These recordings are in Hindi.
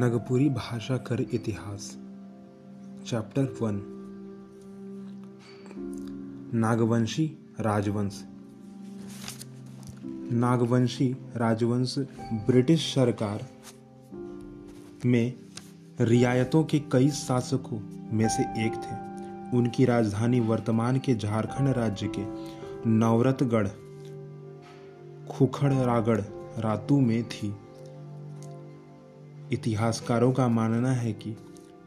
नगपुरी भाषा कर इतिहास। चैप्टर वन नागवंशी, राजवंश। नागवंशी, राजवंश, ब्रिटिश सरकार में रियायतों के कई शासकों में से एक थे। उनकी राजधानी वर्तमान के झारखंड राज्य के नवरतगढ़, खुखड़रागढ़ रातू में थी। इतिहासकारों का मानना है कि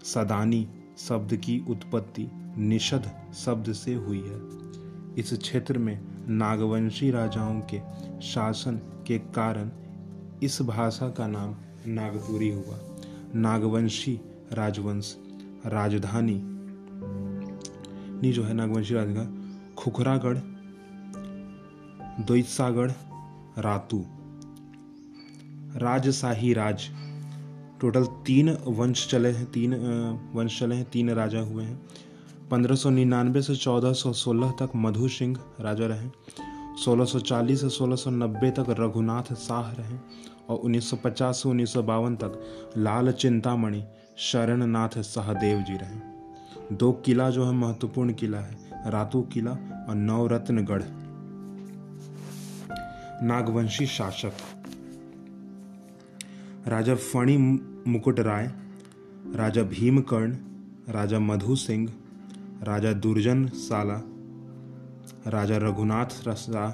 सदानी शब्द की उत्पत्ति निषद शब्द से हुई है। इस क्षेत्र में नागवंशी राजाओं के शासन के कारण इस भाषा का नाम नागपुरी हुआ। नागवंशी राजवंश, राजधानी, नी जो है नागवंशी राजधानी, खुखरागढ़, द्वैतसागढ़, रातू। राजशाही राज टोटल तीन वंश चले हैं, तीन वंश चले हैं, तीन राजा हुए हैं। पंद्रह सौ निन्यानवे से चौदह सौ सोलह तक मधु सिंह राजा रहे सोलह सौ चालीस से सोलह सौ नब्बे तक रघुनाथ शाह रहे और उन्नीस सौ पचास से उन्नीस सौ बावन तक लाल चिंतामणि शरण नाथ सहदेव जी रहे दो किला जो है महत्वपूर्ण किला है, रातू किला और नवरत्नगढ़। नागवंशी शासक। राजा फणी मुकुट राय, राजा भीमकर्ण, राजा मधु सिंह, राजा दुर्जन साला, राजा रघुनाथ शाह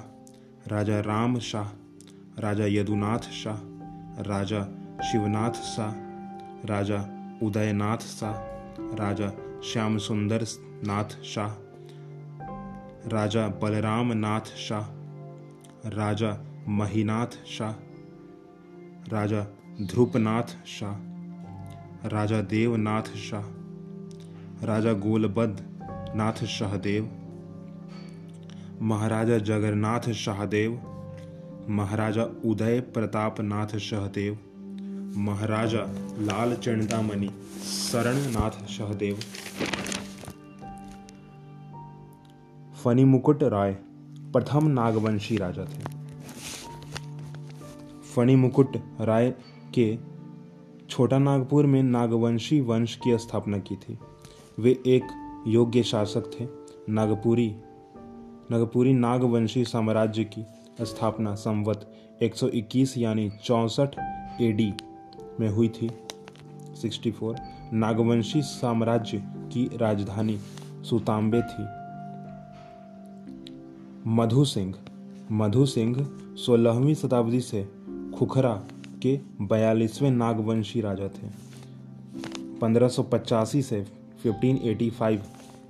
राजा राम शाह, राजा यदुनाथ शाह, राजा शिवनाथ शाह, राजा उदयनाथ शाह, राजा श्याम सुंदर नाथ शाह, राजा बलराम नाथ शाह, राजा महीनाथ शाह, राजा ध्रुपनाथ शाह, राजा देवनाथ शाह, राजा गोलबद नाथ शाहदेव, महाराजा जगन्नाथ शाहदेव, महाराजा उदय प्रताप नाथ शाहदेव, महाराजा लाल चंदामणि शरणनाथ शाहदेव। फनी मुकुट राय, प्रथम नागवंशी राजा थे। फनी मुकुट राय के छोटा नागपुर में नागवंशी वंश की स्थापना की थी। वे एक योग्य शासक थे। नागपुरी नागपुरी नागवंशी साम्राज्य की स्थापना संवत 121 यानी चौंसठ एडी में हुई थी। 64 नागवंशी साम्राज्य की राजधानी सुताम्बे थी। मधु सिंह मधु सिंह सोलहवीं शताब्दी से खुखरा के बयालीसवें नागवंशी राजा थे। 1585 से 1585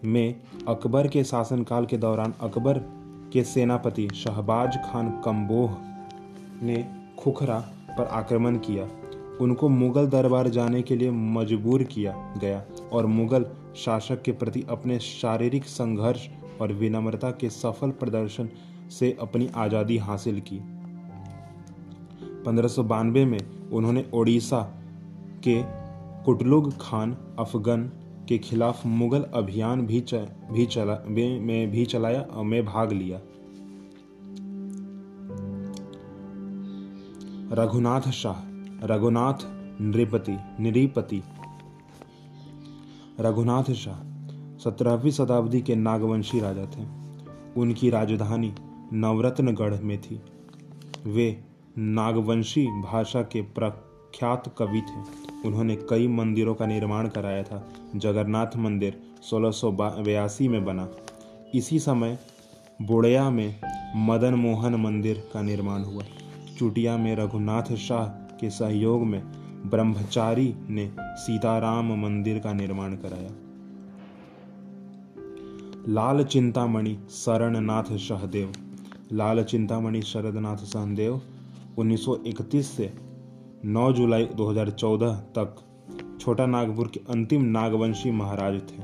में अकबर के शासनकाल के दौरान अकबर के सेनापति शहबाज खान कम्बोह ने खुखरा पर आक्रमण किया। उनको मुगल दरबार जाने के लिए मजबूर किया गया और मुगल शासक के प्रति अपने शारीरिक संघर्ष और विनम्रता के सफल प्रदर्शन से अपनी आज़ादी हासिल की। पंद्रह में उन्होंने ओडिशा के कुटलुग खान अफगन के खिलाफ मुगल अभियान भी च, भी चला में भी चलाया और में भाग लिया। रघुनाथ शाह रघुनाथ नृपति नृपति। रघुनाथ शाह सत्रहवीं शताब्दी के नागवंशी राजा थे। उनकी राजधानी नवरत्नगढ़ में थी। वे नागवंशी भाषा के प्रख्यात कवि थे। उन्होंने कई मंदिरों का निर्माण कराया था। जगन्नाथ मंदिर सोलह में बना। इसी समय बोड़िया में मदन मोहन मंदिर का निर्माण हुआ। चुटिया में रघुनाथ शाह के सहयोग में ब्रह्मचारी ने सीताराम मंदिर का निर्माण कराया। लाल चिंतामणि शरणनाथ सहदेव। लाल चिंतामणि शरदनाथ सहदेव 1931 से 9 जुलाई 2014 तक छोटा नागपुर के अंतिम नागवंशी महाराज थे।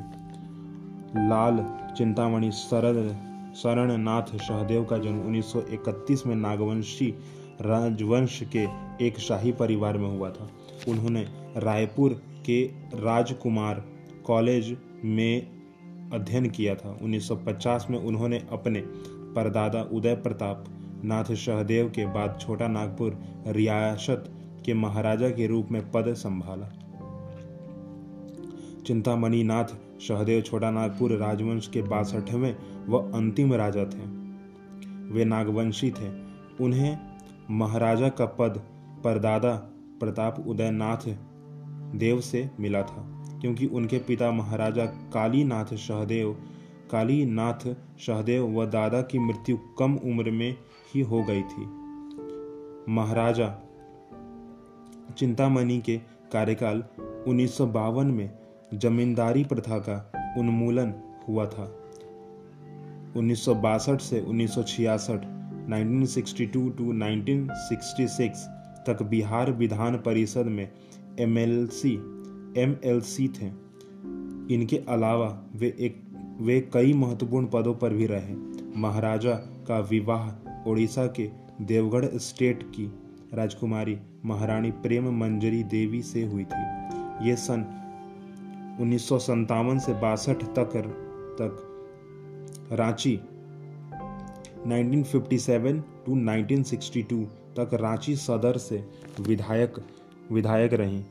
लाल चिंतामणि शरद शरण नाथ सहदेव का जन्म 1931 में नागवंशी राजवंश के एक शाही परिवार में हुआ था। उन्होंने रायपुर के राजकुमार कॉलेज में अध्ययन किया था। 1950 में उन्होंने अपने परदादा उदय प्रताप नाथ सहदेव के बाद छोटा नागपुर रियासत के महाराजा के रूप में पद संभाला। चिंतामणि नाथ सहदेव छोटा नागपुर राजवंश के बासठवें व अंतिम राजा थे। वे नागवंशी थे। उन्हें महाराजा का पद परदादा प्रताप उदयनाथ देव से मिला था, क्योंकि उनके पिता महाराजा कालीनाथ सहदेव कालीनाथ सहदेव व दादा की मृत्यु कम उम्र में ही हो गई थी। महाराजा चिंतामणि के कार्यकाल उन्नीस सौ बावन में जमींदारी प्रथा का उन्मूलन हुआ था। उन्नीस से उन्नीस 1962 टू 1966 तक बिहार विधान परिषद में एमएलसी एमएलसी थे। इनके अलावा वे एक, वे कई महत्वपूर्ण पदों पर भी रहे। महाराजा का विवाह ओडिशा के देवगढ़ स्टेट की राजकुमारी महारानी प्रेम मंजरी देवी से हुई थी। ये सन उन्नीस से बासठ तक तक रांची 1957 टू 1962 तक रांची सदर से विधायक विधायक रहीं।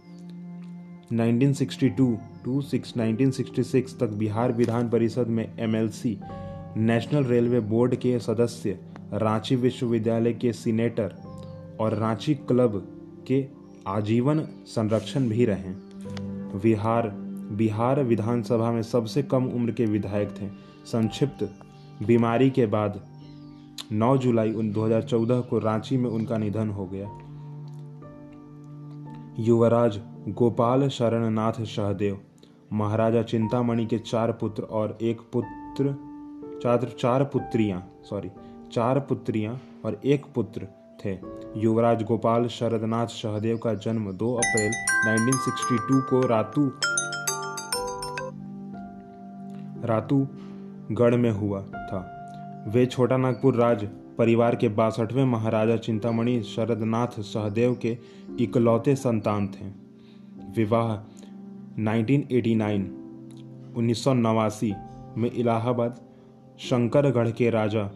1962 टू 1966 तक बिहार विधान परिषद में एमएलसी, नेशनल रेलवे बोर्ड के सदस्य रांची विश्वविद्यालय के सीनेटर और रांची क्लब के आजीवन संरक्षण भी रहे। बिहार बिहार विधानसभा में सबसे कम उम्र के विधायक थे। संक्षिप्त बीमारी के बाद 9 जुलाई 2014 को रांची में उनका निधन हो गया। युवराज गोपाल शरणनाथ सहदेव, महाराजा चिंतामणि के चार पुत्र और एक पुत्र, चार चार पुत्रियाँ सॉरी चार पुत्रियाँ और एक पुत्र थे। युवराज गोपाल शरदनाथ सहदेव का जन्म 2 अप्रैल 1962 को रातू रातू गढ़ में हुआ था। वे छोटा नागपुर राज परिवार के बासठवें महाराजा चिंतामणि शरदनाथ सहदेव के इकलौते संतान थे। विवाह 1989 उन्नीस में इलाहाबाद, शंकरगढ़ के राजा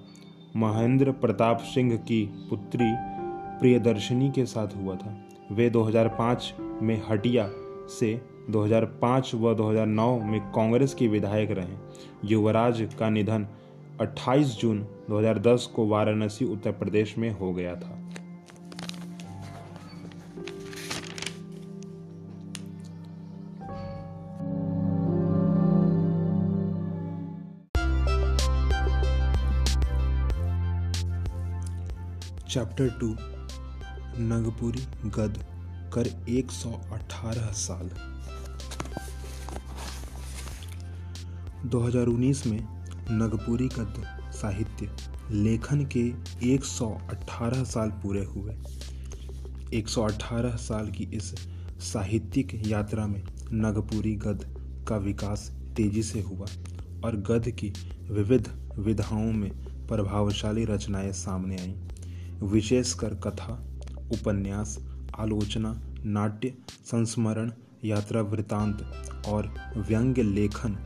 महेंद्र प्रताप सिंह की पुत्री प्रियदर्शनी के साथ हुआ था। वे 2005 में हटिया से 2005 व 2009 में कांग्रेस के विधायक रहे। युवराज का निधन 28 जून 2010 को वाराणसी, उत्तर प्रदेश में हो गया था। चैप्टर टू नगपुरी गद कर 118 साल। 2019 में नगपुरी गद्य साहित्य लेखन के 118 साल पूरे हुए। 118 साल की इस साहित्यिक यात्रा में नगपुरी गद का विकास तेज़ी से हुआ और गद की विविध विधाओं में प्रभावशाली रचनाएँ सामने आईं। विशेषकर कथा, उपन्यास, आलोचना, नाट्य, संस्मरण, यात्रा वृतांत और व्यंग्य लेखन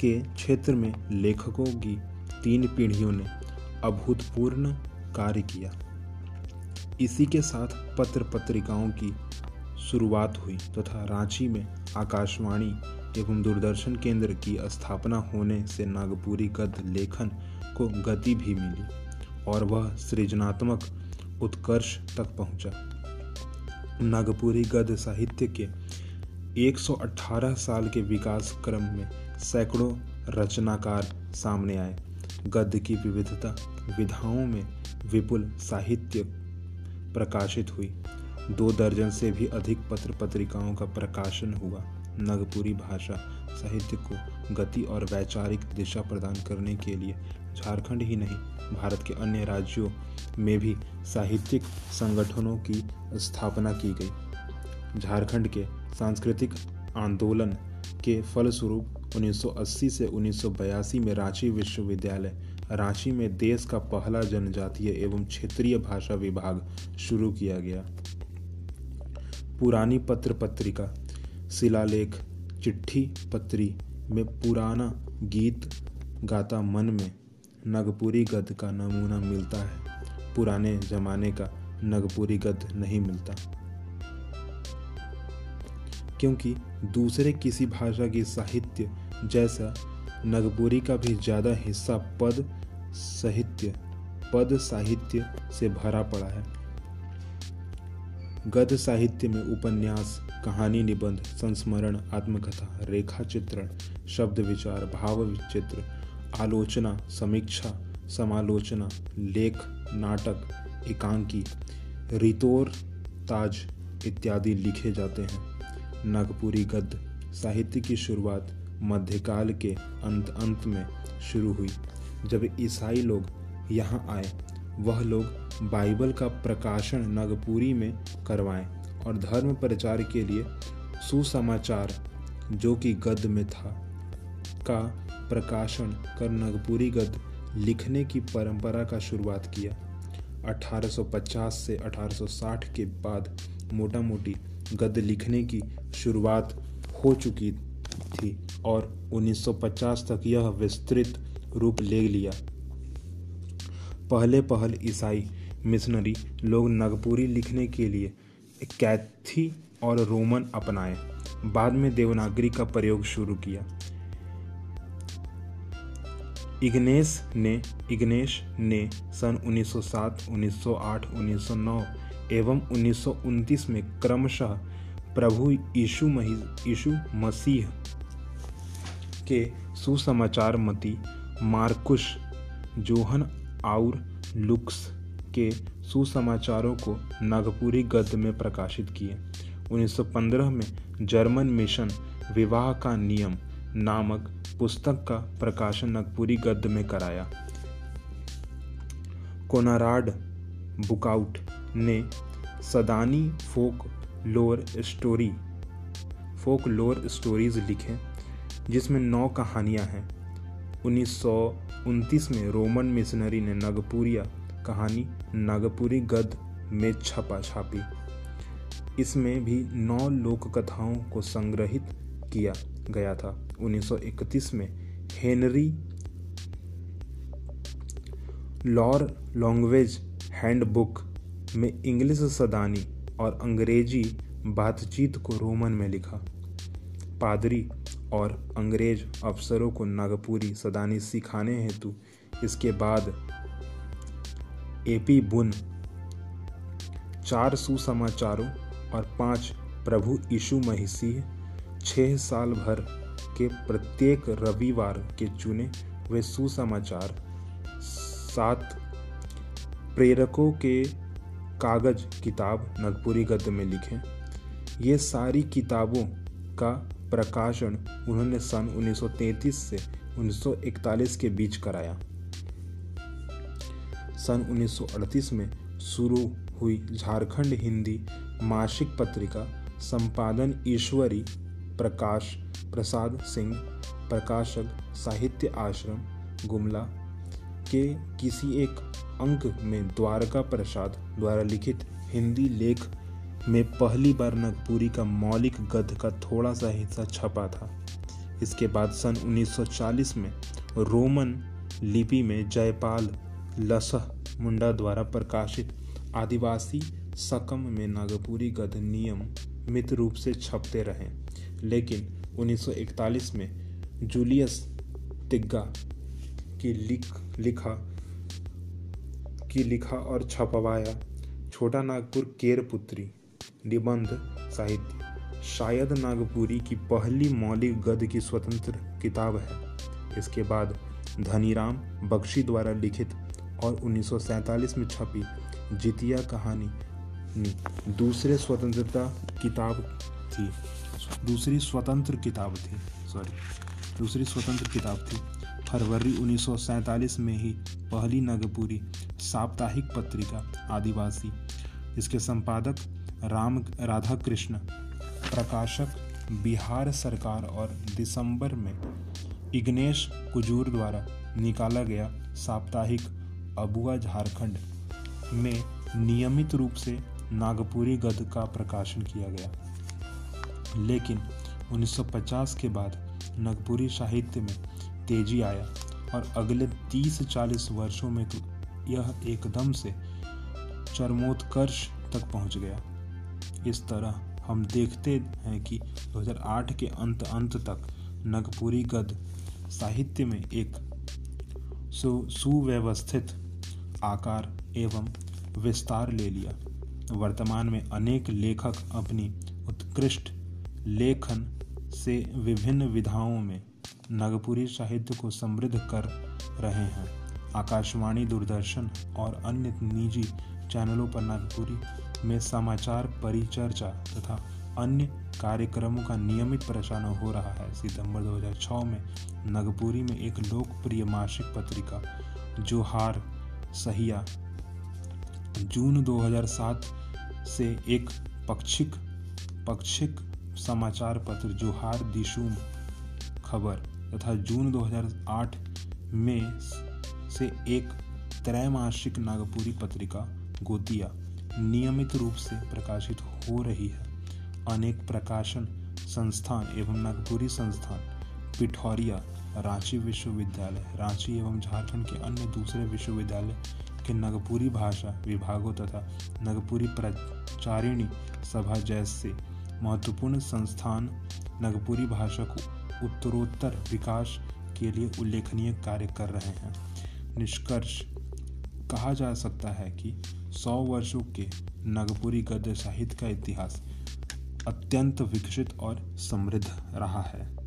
के क्षेत्र में लेखकों की तीन पीढ़ियों ने अभूतपूर्ण कार्य किया। इसी के साथ पत्र पत्रिकाओं की शुरुआत हुई तथा तो रांची में आकाशवाणी एवं दूरदर्शन केंद्र की स्थापना होने से नागपुरी गद्य लेखन को गति भी मिली। और वह सृजनात्मक उत्कर्ष तक पहुँचा। नागपुरी गद्य साहित्य के 118 साल के विकास क्रम में सैकड़ों रचनाकार सामने आए। गद्य की विविधता, विधाओं में विपुल साहित्य प्रकाशित हुई। दो दर्जन से भी अधिक पत्र पत्रिकाओं का प्रकाशन हुआ। नगपुरी भाषा साहित्य को गति और वैचारिक दिशा प्रदान करने के लिए झारखंड ही नहीं, भारत के अन्य राज्यों में भी साहित्यिक संगठनों की स्थापना की गई। झारखंड के सांस्कृतिक आंदोलन के फलस्वरूप 1980 से 1982 में रांची विश्वविद्यालय, रांची में देश का पहला जनजातीय एवं क्षेत्रीय भाषा विभाग शुरू किया गया। पुरानी पत्र पत्रिका शिलालेख, चिट्ठी पत्री में पुराना गीत गाता मन में नगपुरी गद्य का नमूना मिलता है। पुराने जमाने का नगपुरी गद्य नहीं मिलता। क्योंकि दूसरे किसी भाषा की साहित्य जैसा नगपुरी का भी ज़्यादा हिस्सा पद साहित्य पद साहित्य से भरा पड़ा है। गद्य साहित्य में उपन्यास कहानी निबंध, संस्मरण, आत्मकथा रेखा चित्रण शब्द विचार, भाव चित्र आलोचना, समीक्षा, समालोचना, लेख, नाटक, एकांकी, रितोर, ताज इत्यादि लिखे जाते हैं। नागपुरी गद्य, साहित्य की शुरुआत मध्यकाल के अंत अंत में शुरू हुई। जब ईसाई लोग यहाँ आए, वह लोग बाइबल का प्रकाशन नागपुरी में करवाएँ। और धर्म प्रचार के लिए सुसमाचार, जो कि गद्य में था, का प्रकाशन कर नागपुरी गद्य लिखने की परंपरा का शुरुआत किया। 1850 से 1860 के बाद मोटा मोटी गद्य लिखने की शुरुआत हो चुकी थी और 1950 तक यह विस्तृत रूप ले लिया। पहले पहल ईसाई मिशनरी लोग नागपुरी लिखने के लिए कैथी और रोमन अपनाए। बाद में देवनागरी का प्रयोग शुरू किया। इग्नेस ने इग्नेश ने सन 1907, 1908, 1909 एवं 1929 में क्रमशः प्रभु यीशु यीशु मसीह के सुसमाचार मती मार्कुश जोहन और लुक्स के सुसमाचारों को नागपुरी गद्य में प्रकाशित किए। 1915 में जर्मन मिशन विवाह का नियम नामक पुस्तक का प्रकाशन नागपुरी गद्य में कराया। कोनाराड बुकआउट ने Sadani folklore story, folklore stories लिखे, जिसमें नौ कहानियाँ हैं। 1929 में रोमन मिशनरी ने नागपुरिया कहानी नागपुरी गद में छपा छापी इसमें भी नौ लोक कथाओं को संग्रहित किया गया था। 1931 में हेनरी लॉर लैंग्वेज हैंडबुक में इंग्लिश सदानी और अंग्रेज़ी बातचीत को रोमन में लिखा। पादरी और अंग्रेज़ अफसरों को नागपुरी सदानी सिखाने हेतु इसके बाद एपी बुन। चार सुसमाचारों और पाँच प्रभु यीशु मसीह छह साल भर के प्रत्येक रविवार के चुने हुए सुसमाचार, सात प्रेरकों के कागज़ किताब नगपुरी गद्य में लिखे। ये सारी किताबों का प्रकाशन उन्होंने सन 1933 से 1941 के बीच कराया। सन 1938 में शुरू हुई झारखंड हिंदी मासिक पत्रिका संपादन ईश्वरी प्रकाश प्रसाद सिंह, प्रकाशक साहित्य आश्रम, गुमला के किसी एक अंक में द्वारका प्रसाद द्वारा लिखित हिंदी लेख में पहली बार नागपुरी का मौलिक गद्य का थोड़ा सा हिस्सा छपा था। इसके बाद सन 1940 में रोमन लिपि में जयपाल लसह मुंडा द्वारा प्रकाशित आदिवासी सकम में नागपुरी गद्य नियम मित रूप से छपते रहे। लेकिन 1941 में जूलियस तिग्गा की लिख, लिखा, की लिखा और छपवाया छोटा नागपुर केर पुत्री निबंध साहित्य। शायद नागपुरी की पहली मौलिक गद्य की स्वतंत्र किताब है। इसके बाद धनीराम बख्शी द्वारा लिखित और 1947 में छपी जितिया कहानी। दूसरे स्वतंत्रता किताब थी। दूसरी स्वतंत्र किताब थी सॉरी दूसरी स्वतंत्र किताब थी। फरवरी 1947 में ही पहली नागपुरी साप्ताहिक पत्रिका आदिवासी। इसके संपादक राम राधा कृष्ण प्रकाशक बिहार सरकार और दिसंबर में इग्नेश कुजूर द्वारा निकाला गया साप्ताहिक अबुआ झारखंड में नियमित रूप से नागपुरी गद का प्रकाशन किया गया। लेकिन 1950 के बाद नागपुरी साहित्य में तेज़ी आया और अगले 30-40 वर्षों में तो यह एकदम से चरमोत्कर्ष तक पहुँच गया। इस तरह हम देखते हैं कि 2008 के अंत अंत तक नगपुरी गद साहित्य में एक सुव्यवस्थित आकार एवं विस्तार ले लिया। वर्तमान में अनेक लेखक अपनी उत्कृष्ट लेखन से विभिन्न विधाओं में नागपुरी साहित्य को समृद्ध कर रहे हैं। आकाशवाणी, दूरदर्शन और अन्य निजी चैनलों पर नागपुरी में समाचार परिचर्चा तथा अन्य कार्यक्रमों का नियमित प्रसारण हो रहा है। सितंबर 2006 में नागपुरी में एक लोकप्रिय मासिक पत्रिका, जोहार सहिया। जून 2007 से एक पक्षिक पक्षिक समाचार पत्र जोहार दिशुम खबर तथा जून 2008 में से एक त्रैमासिक नागपुरी पत्रिका गोतिया नियमित रूप से प्रकाशित हो रही है। अनेक प्रकाशन संस्थान एवं नागपुरी संस्थान पिठौरिया रांची विश्वविद्यालय, रांची एवं झारखंड के अन्य दूसरे विश्वविद्यालय के नागपुरी भाषा विभागों तथा नागपुरी प्रचारिणी सभा जैसे महत्वपूर्ण संस्थान नागपुरी भाषा को उत्तरोत्तर विकास के लिए उल्लेखनीय कार्य कर रहे हैं। निष्कर्ष कहा जा सकता है कि सौ वर्षों के नागपुरी गद्य साहित्य का इतिहास अत्यंत विकसित और समृद्ध रहा है।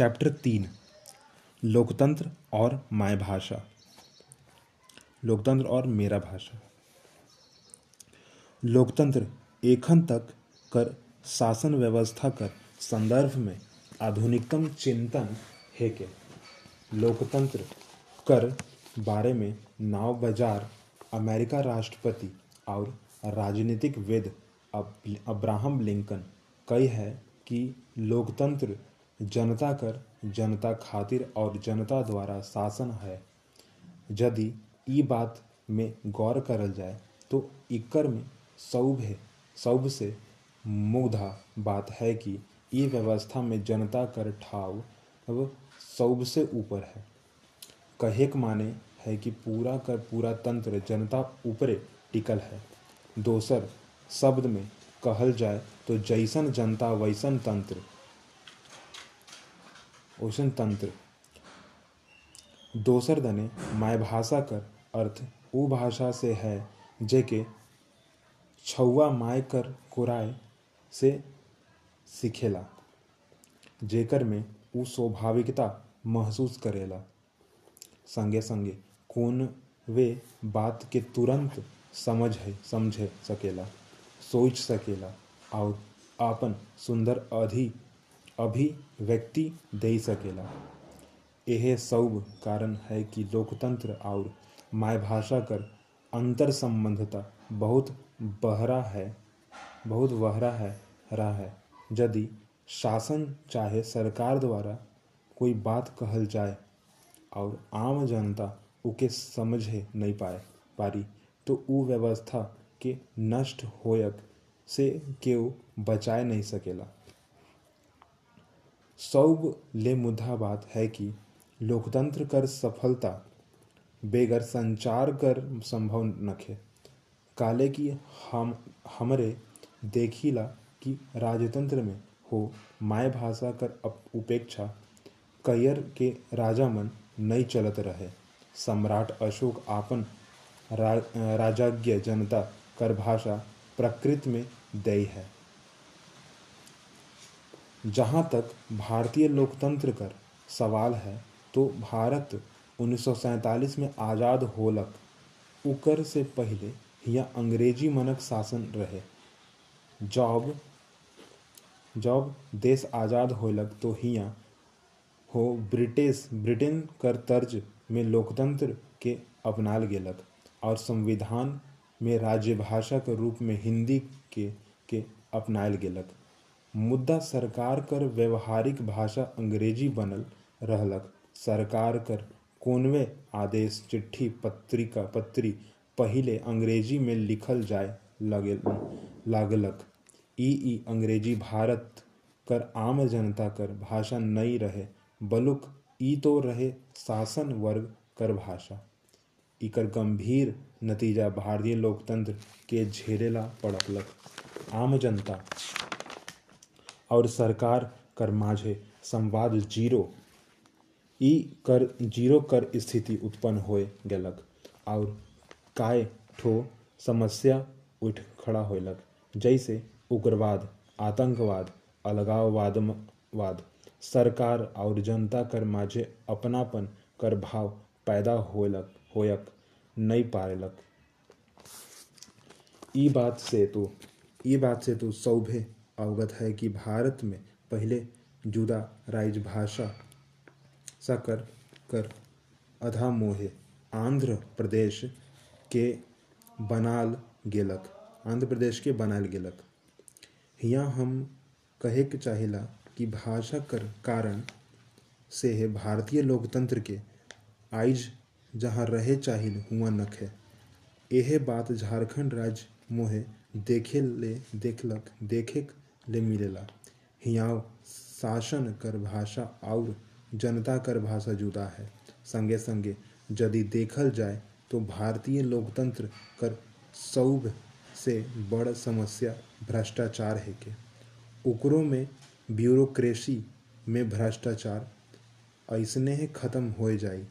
चैप्टर तीन, लोकतंत्र और माय भाषा। लोकतंत्र और मेरा भाषा। लोकतंत्र एखन तक कर शासन व्यवस्था कर संदर्भ में आधुनिकतम चिंतन है के। लोकतंत्र कर बारे में नाव बाज़ार, अमेरिका राष्ट्रपति और राजनीतिक वेद अब्राहम लिंकन कई है कि लोकतंत्र जनता कर, जनता खातिर और जनता द्वारा शासन है। यदि ई बात में गौर करल जाए तो इकर में सौभ है, सौभ से मुग्धा बात है कि ई व्यवस्था में जनता कर ठाव अब सौभ से ऊपर है। कहे माने है कि पूरा कर पूरा तंत्र जनता ऊपरे टिकल है। दोसर शब्द में कहल जाए तो जैसन जनता वैसन तंत्र वैसन तंत्र दोसर दने माय भाषा कर अर्थ उ भाषा से है, जेके छौआ माय कर कुराय से सीखेला, जेकर में उ स्वाभाविकता महसूस करेला। संगे संगे कौन वे बात के तुरंत समझ है, समझे सकेला, सोच सकेला, और आपन सुंदर अधि अभिव्यक्ति दे सकेला। यह सब कारण है कि लोकतंत्र और मायभाषा कर अंतर संबंधता बहुत बहरा है, बहुत बहरा है, रहा है। यदि शासन चाहे सरकार द्वारा कोई बात कहल जाए और आम जनता उके समझे नहीं पाए, पारी तो उ व्यवस्था के नष्ट होयक से केव बचाए नहीं सकेला। सब ले मुद्दा बात है कि लोकतंत्र कर सफलता बेगर संचार कर संभव नखे। काले की हम हमरे देखिला कि राजतंत्र में हो माय भाषा कर उपेक्षा कैयर के राजा मन नहीं चलत रहे। सम्राट अशोक आपन रा, राजाज्ञ जनता कर भाषा प्रकृत में दई है। जहाँ तक भारतीय लोकतंत्र कर सवाल है तो भारत 1947 में आज़ाद होलक, उकर से पहले यहाँ अंग्रेज़ी मनक शासन रहे। जब जब देश आज़ाद होलक तो हिया हो ब्रिटिश, ब्रिटेन कर तर्ज में लोकतंत्र के अपनाल गेलक और संविधान में राज्य भाषा के रूप में हिंदी के के अपनायल गेलक। मुद्दा सरकार कर व्यवहारिक भाषा अंग्रेज़ी बनल रहलक। सरकार कर कोनवे आदेश, चिट्ठी, पत्रिका, पत्री पहिले अंग्रेज़ी में लिखल जाए लगे, लागलक। ई ई अंग्रेज़ी भारत कर आम जनता कर भाषा नहीं रहे, बलुक ई तो रहे शासन वर्ग कर भाषा। इकर गंभीर नतीजा भारतीय लोकतंत्र के झेलेला पड़लक आम जनता और सरकार कर माझे, संवाद ज़ीरो। ई कर, ज़ीरो कर स्थिति उत्पन्न होए गेलक, और काय ठो समस्या उठ खड़ा होलक जैसे उग्रवाद, आतंकवाद अलगाववाद सरकार और जनता कर माझे अपनापन कर भाव पैदा होलक होयक नहीं पारेलक। ई बात से तो ई बात से तो सौभे अवगत है कि भारत में पहले जुदा राज्य भाषा सकर कर अधा मोहे आंध्र प्रदेश के बनाल गेलक। आंध्र प्रदेश के बनाल गेलक। हिया हम कहे के चाहेला कि भाषा कर कारण से है भारतीय लोकतंत्र के आइज़ जहाँ रहे चाहिल हुआ नख है। यह बात झारखंड राज्य मोहे देखे ले देखलक देखे ले मिलेला हियाव शासन कर भाषा और जनता कर भाषा जुदा है। संगे संगे यदि देखल जाए तो भारतीय लोकतंत्र कर सौभ से बड़ समस्या भ्रष्टाचार है के। ओकरो में ब्यूरोक्रेसी में भ्रष्टाचार ऐसने ही खत्म हो जाई।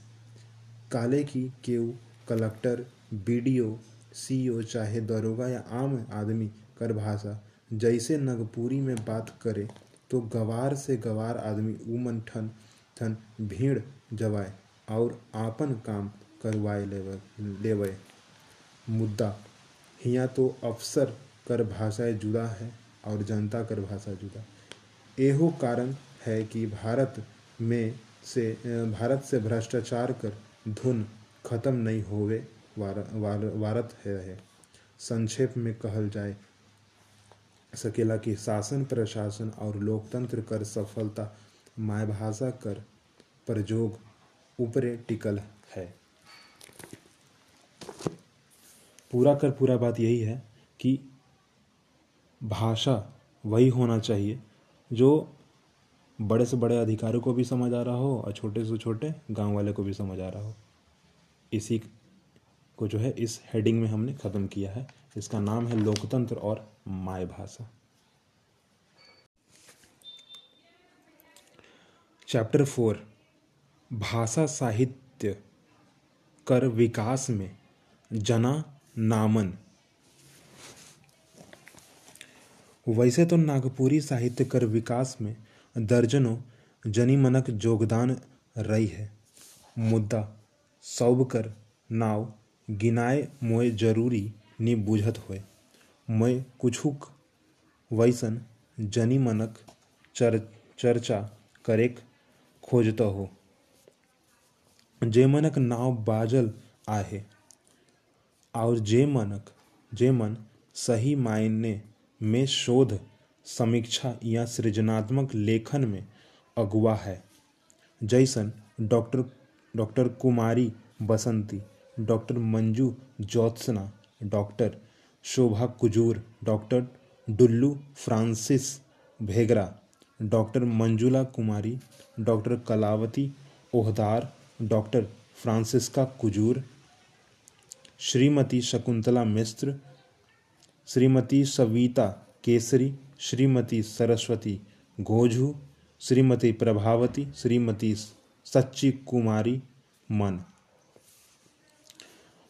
काले की केहू कलेक्टर, बीडीओ, सीईओ, चाहे दरोगा या आम आदमी कर भाषा जैसे नगपुरी में बात करे तो गवार से गवार आदमी उमन ठन ठन भीड़ जवाए और आपन काम करवाए लेवे मुद्दा हिया तो अफसर कर भाषाएँ जुदा है और जनता कर भाषा जुदा। एहो कारण है कि भारत में से भारत से भ्रष्टाचार कर धुन खत्म नहीं होवे वार, वार, वारत है, है। संक्षेप में कहल जाए सकेला कि शासन, प्रशासन और लोकतंत्र कर सफलता मायभाषा कर प्रयोग ऊपरे टिकल है। पूरा कर पूरा बात यही है कि भाषा वही होना चाहिए जो बड़े से बड़े अधिकारियों को भी समझ आ रहा हो और छोटे से छोटे गाँव वाले को भी समझ आ रहा हो। इसी को जो है इस हेडिंग में हमने ख़त्म किया है। इसका नाम है लोकतंत्र और माय भाषा चैप्टर फोर भाषा साहित्य, कर विकास में जना नामन। वैसे तो नागपुरी साहित्य कर विकास में दर्जनों जनीमनक योगदान रही है। मुद्दा, सौब कर नाव, गिनाए मोए ज़रूरी नी बुझत होए। मैं कुछुक वैसन जनीमनक चर, चर्चा करेक खोजत हो। जे मनक नाव बाजल आहे और जे मनक जे मन सही मायने में शोध समीक्षा या सृजनात्मक लेखन में अगुआ है। जैसन doctor doctor Kumari Basanti doctor Manju Jyotsna doctor Shobha Kujur, doctor Dullu Francis Bhengra, doctor Manjula Kumari, doctor Kalavati Ohdar, doctor Francisca Kujur, Shrimati Shakuntala Mishra Shrimati Savita Kesari, Shrimati Saraswati Ghojhu, Shrimati Prabhavati, Shrimati Sachchi Kumari मन।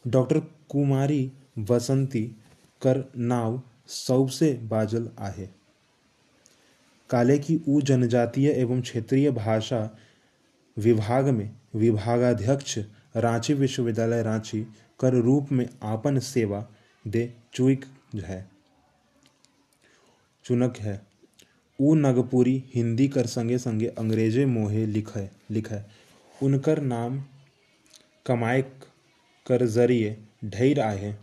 डॉक्टर कुमारी बसंती कर नाव सबसे बाजल आहे। काले की ऊ जनजातीय एवं क्षेत्रीय भाषा विभाग में विभागाध्यक्ष रांची विश्वविद्यालय रांची कर रूप में आपन सेवा दे चुइक है। चुनक है। ऊ नगपुरी हिंदी कर संगे संगे अंग्रेजे मोहे लिखे लिखे उनकर नाम कमाए कर ज़रिए ढेर आए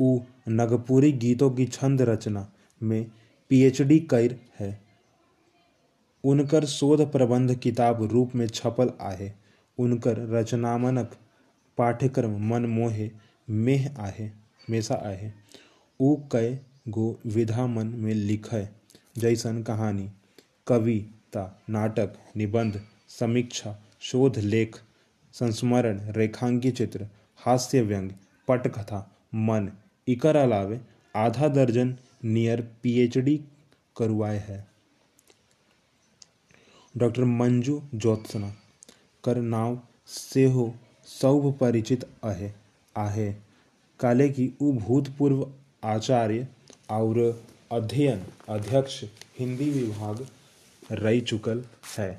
ऊ नगपुरी गीतों की छंद रचना में पीएचडी कर है। उनकर शोध प्रबंध किताब रूप में छपल आहे। उनकर रचनामनक पाठ्यक्रम मन मोहे मेह आहे, मेसा आहे। ऊ कई गो विधा मन में लिखे जैसन कहानी, कविता, नाटक, निबंध, समीक्षा, शोध, लेख, संस्मरण रेखांकी चित्र, हास्य व्यंग, पटकथा, मन इकर अलावे आधा दर्जन नियर पीएचडी करवाए है। डॉक्टर मंजू ज्योत्सना, कर नाव से हो सौभ परिचित आहे आहे। काले की उ भूतपूर्व आचार्य और अध्ययन अध्यक्ष हिंदी विभाग रह चुकल है।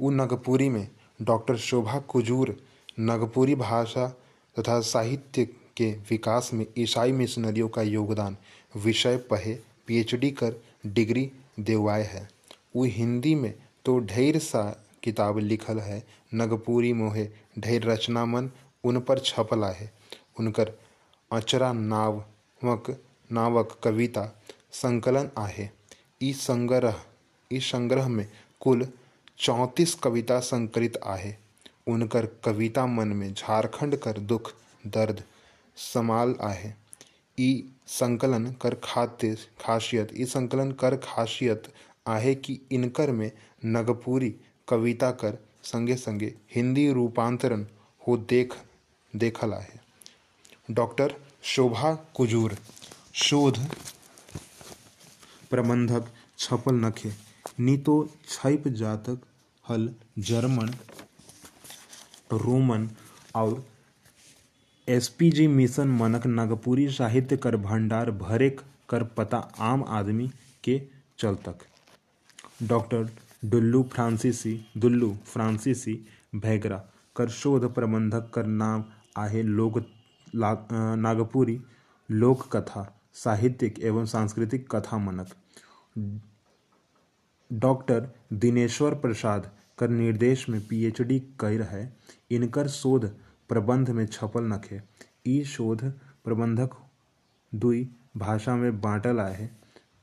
उ नगपुरी में डॉक्टर शोभा कुजूर, नगपुरी भाषा तथा साहित्य के विकास में, ईसाई मिशनरियों का योगदान। विषय पहे पीएचडी कर डिग्री देवाए है। वो हिंदी में तो ढेर सा किताब लिखल है। नगपुरी मोहे, ढेर रचना मन उन पर छपला है। उनकर अचरा नावक नावक कविता संकलन आहे। ई संग्रह इस संग्रह में कुल चौंतीस कविता संकलित आहे। उनकर कविता मन में झारखंड कर दुख, दर्द समाल आहे। ई संकलन कर खाते, खासियत, ई संकलन कर खासियत आहे कि इनकर में नगपुरी कविता कर संगे संगे हिंदी रूपांतरण हो देख, देखल आहे। डॉक्टर शोभा कुजूर, शोध प्रबंधक छपल नखे नी तो छैप जातक हल जर्मन रोमन और एसपीजी मिशन मनक नागपुरी साहित्य कर भंडार भरे कर पता आम आदमी के चलतक। डॉक्टर डुल्लू फ्रांसीसी दुल्लू फ्रांसीसी भैगरा कर शोध प्रबंधक कर नाम आहे लोक नागपुरी लोक कथा साहित्यिक एवं सांस्कृतिक कथा मनक। डॉक्टर दिनेश्वर प्रसाद कर निर्देश में पीएचडी कर है, इनकर शोध प्रबंध में छपल नखे। ई शोध प्रबंधक दुई भाषा में बांटल आहे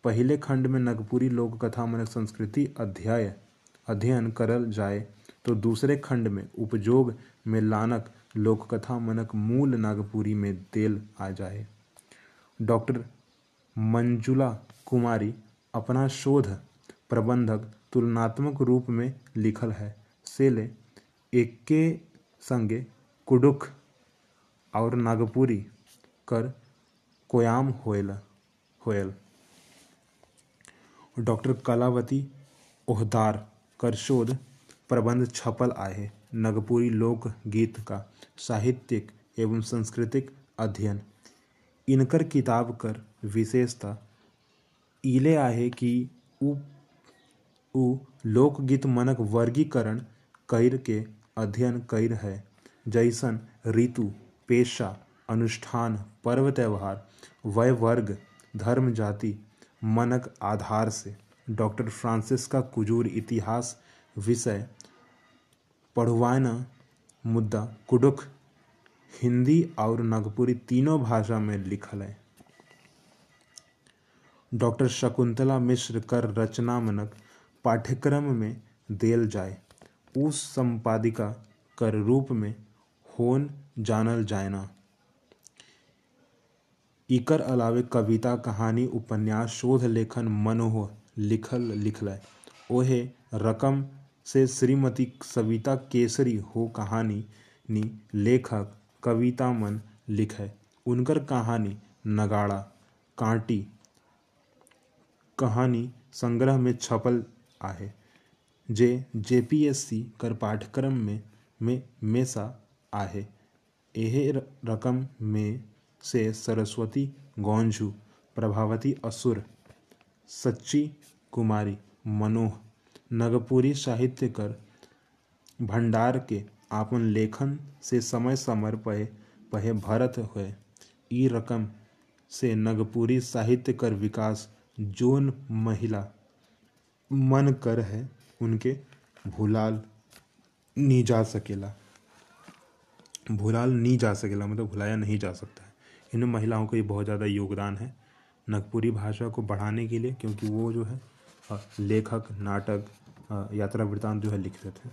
पहले खंड में नगपुरी लोक कथा मन संस्कृति अध्याय, अध्ययन करल जाए तो दूसरे खंड में उपयोग में लानक लोक कथा मनक मूल नागपुरी में देल आ जाए। डॉक्टर मंजुला कुमारी अपना शोध प्रबंधक तुलनात्मक रूप में लिखल है। सेले एके संगे कुडुख और नागपुरी कर कोयाम होयल होयल डॉक्टर कलावती ओहदार कर शोध प्रबंध छपल आहे नगपुरी लोक गीत का साहित्यिक एवं सांस्कृतिक अध्ययन। इनकर किताब कर विशेषता इले आहे कि उ लोकगीत मनक वर्गीकरण कर के अध्ययन कर है। जैसन ऋतु, पेशा, अनुष्ठान, पर्व त्योहार, वय वर्ग, धर्म जाति, मनक आधार से। डॉक्टर फ्रांसिस्का कुजूर इतिहास विषय, पढ़वाना मुद्दा, कुडुख, हिंदी और नागपुरी तीनों भाषा में लिखल है डॉक्टर शकुंतला मिश्र कर रचना मनक पाठ्यक्रम में देल जाए, उस संपादिका कर रूप में होन जानल जायना इकर अलावे कविता, कहानी, उपन्यास, शोध, लेखन, मनोह, लिखल लिखल ओहे रकम से श्रीमती सविता केसरी हो कहानी नी लेखक कविता मन लिखे। उनकर कहानी नगाड़ा, कांटी कहानी संग्रह में छपल आहे. जे जे पी एस सी कर पाठ्यक्रम में में, मेसा आहे. एहे रकम में से सरस्वती गौंझू, प्रभावती असुर, सच्ची कुमारी, मनोह, नगपुरी साहित्य कर भंडार के आपन लेखन से समय समय पहे पहे भरत हुए। ई रकम से नगपुरी साहित्य कर विकास जोन महिला मन कर है उनके, भूलाल नी जा सकेला। भूलाल नहीं जा सकेला मतलब भुलाया नहीं जा सकता है। इन महिलाओं का ये बहुत ज़्यादा योगदान है नगपुरी भाषा को बढ़ाने के लिए, क्योंकि वो जो है लेखक, नाटक यात्रा वृत्तांत जो है लिखते थे।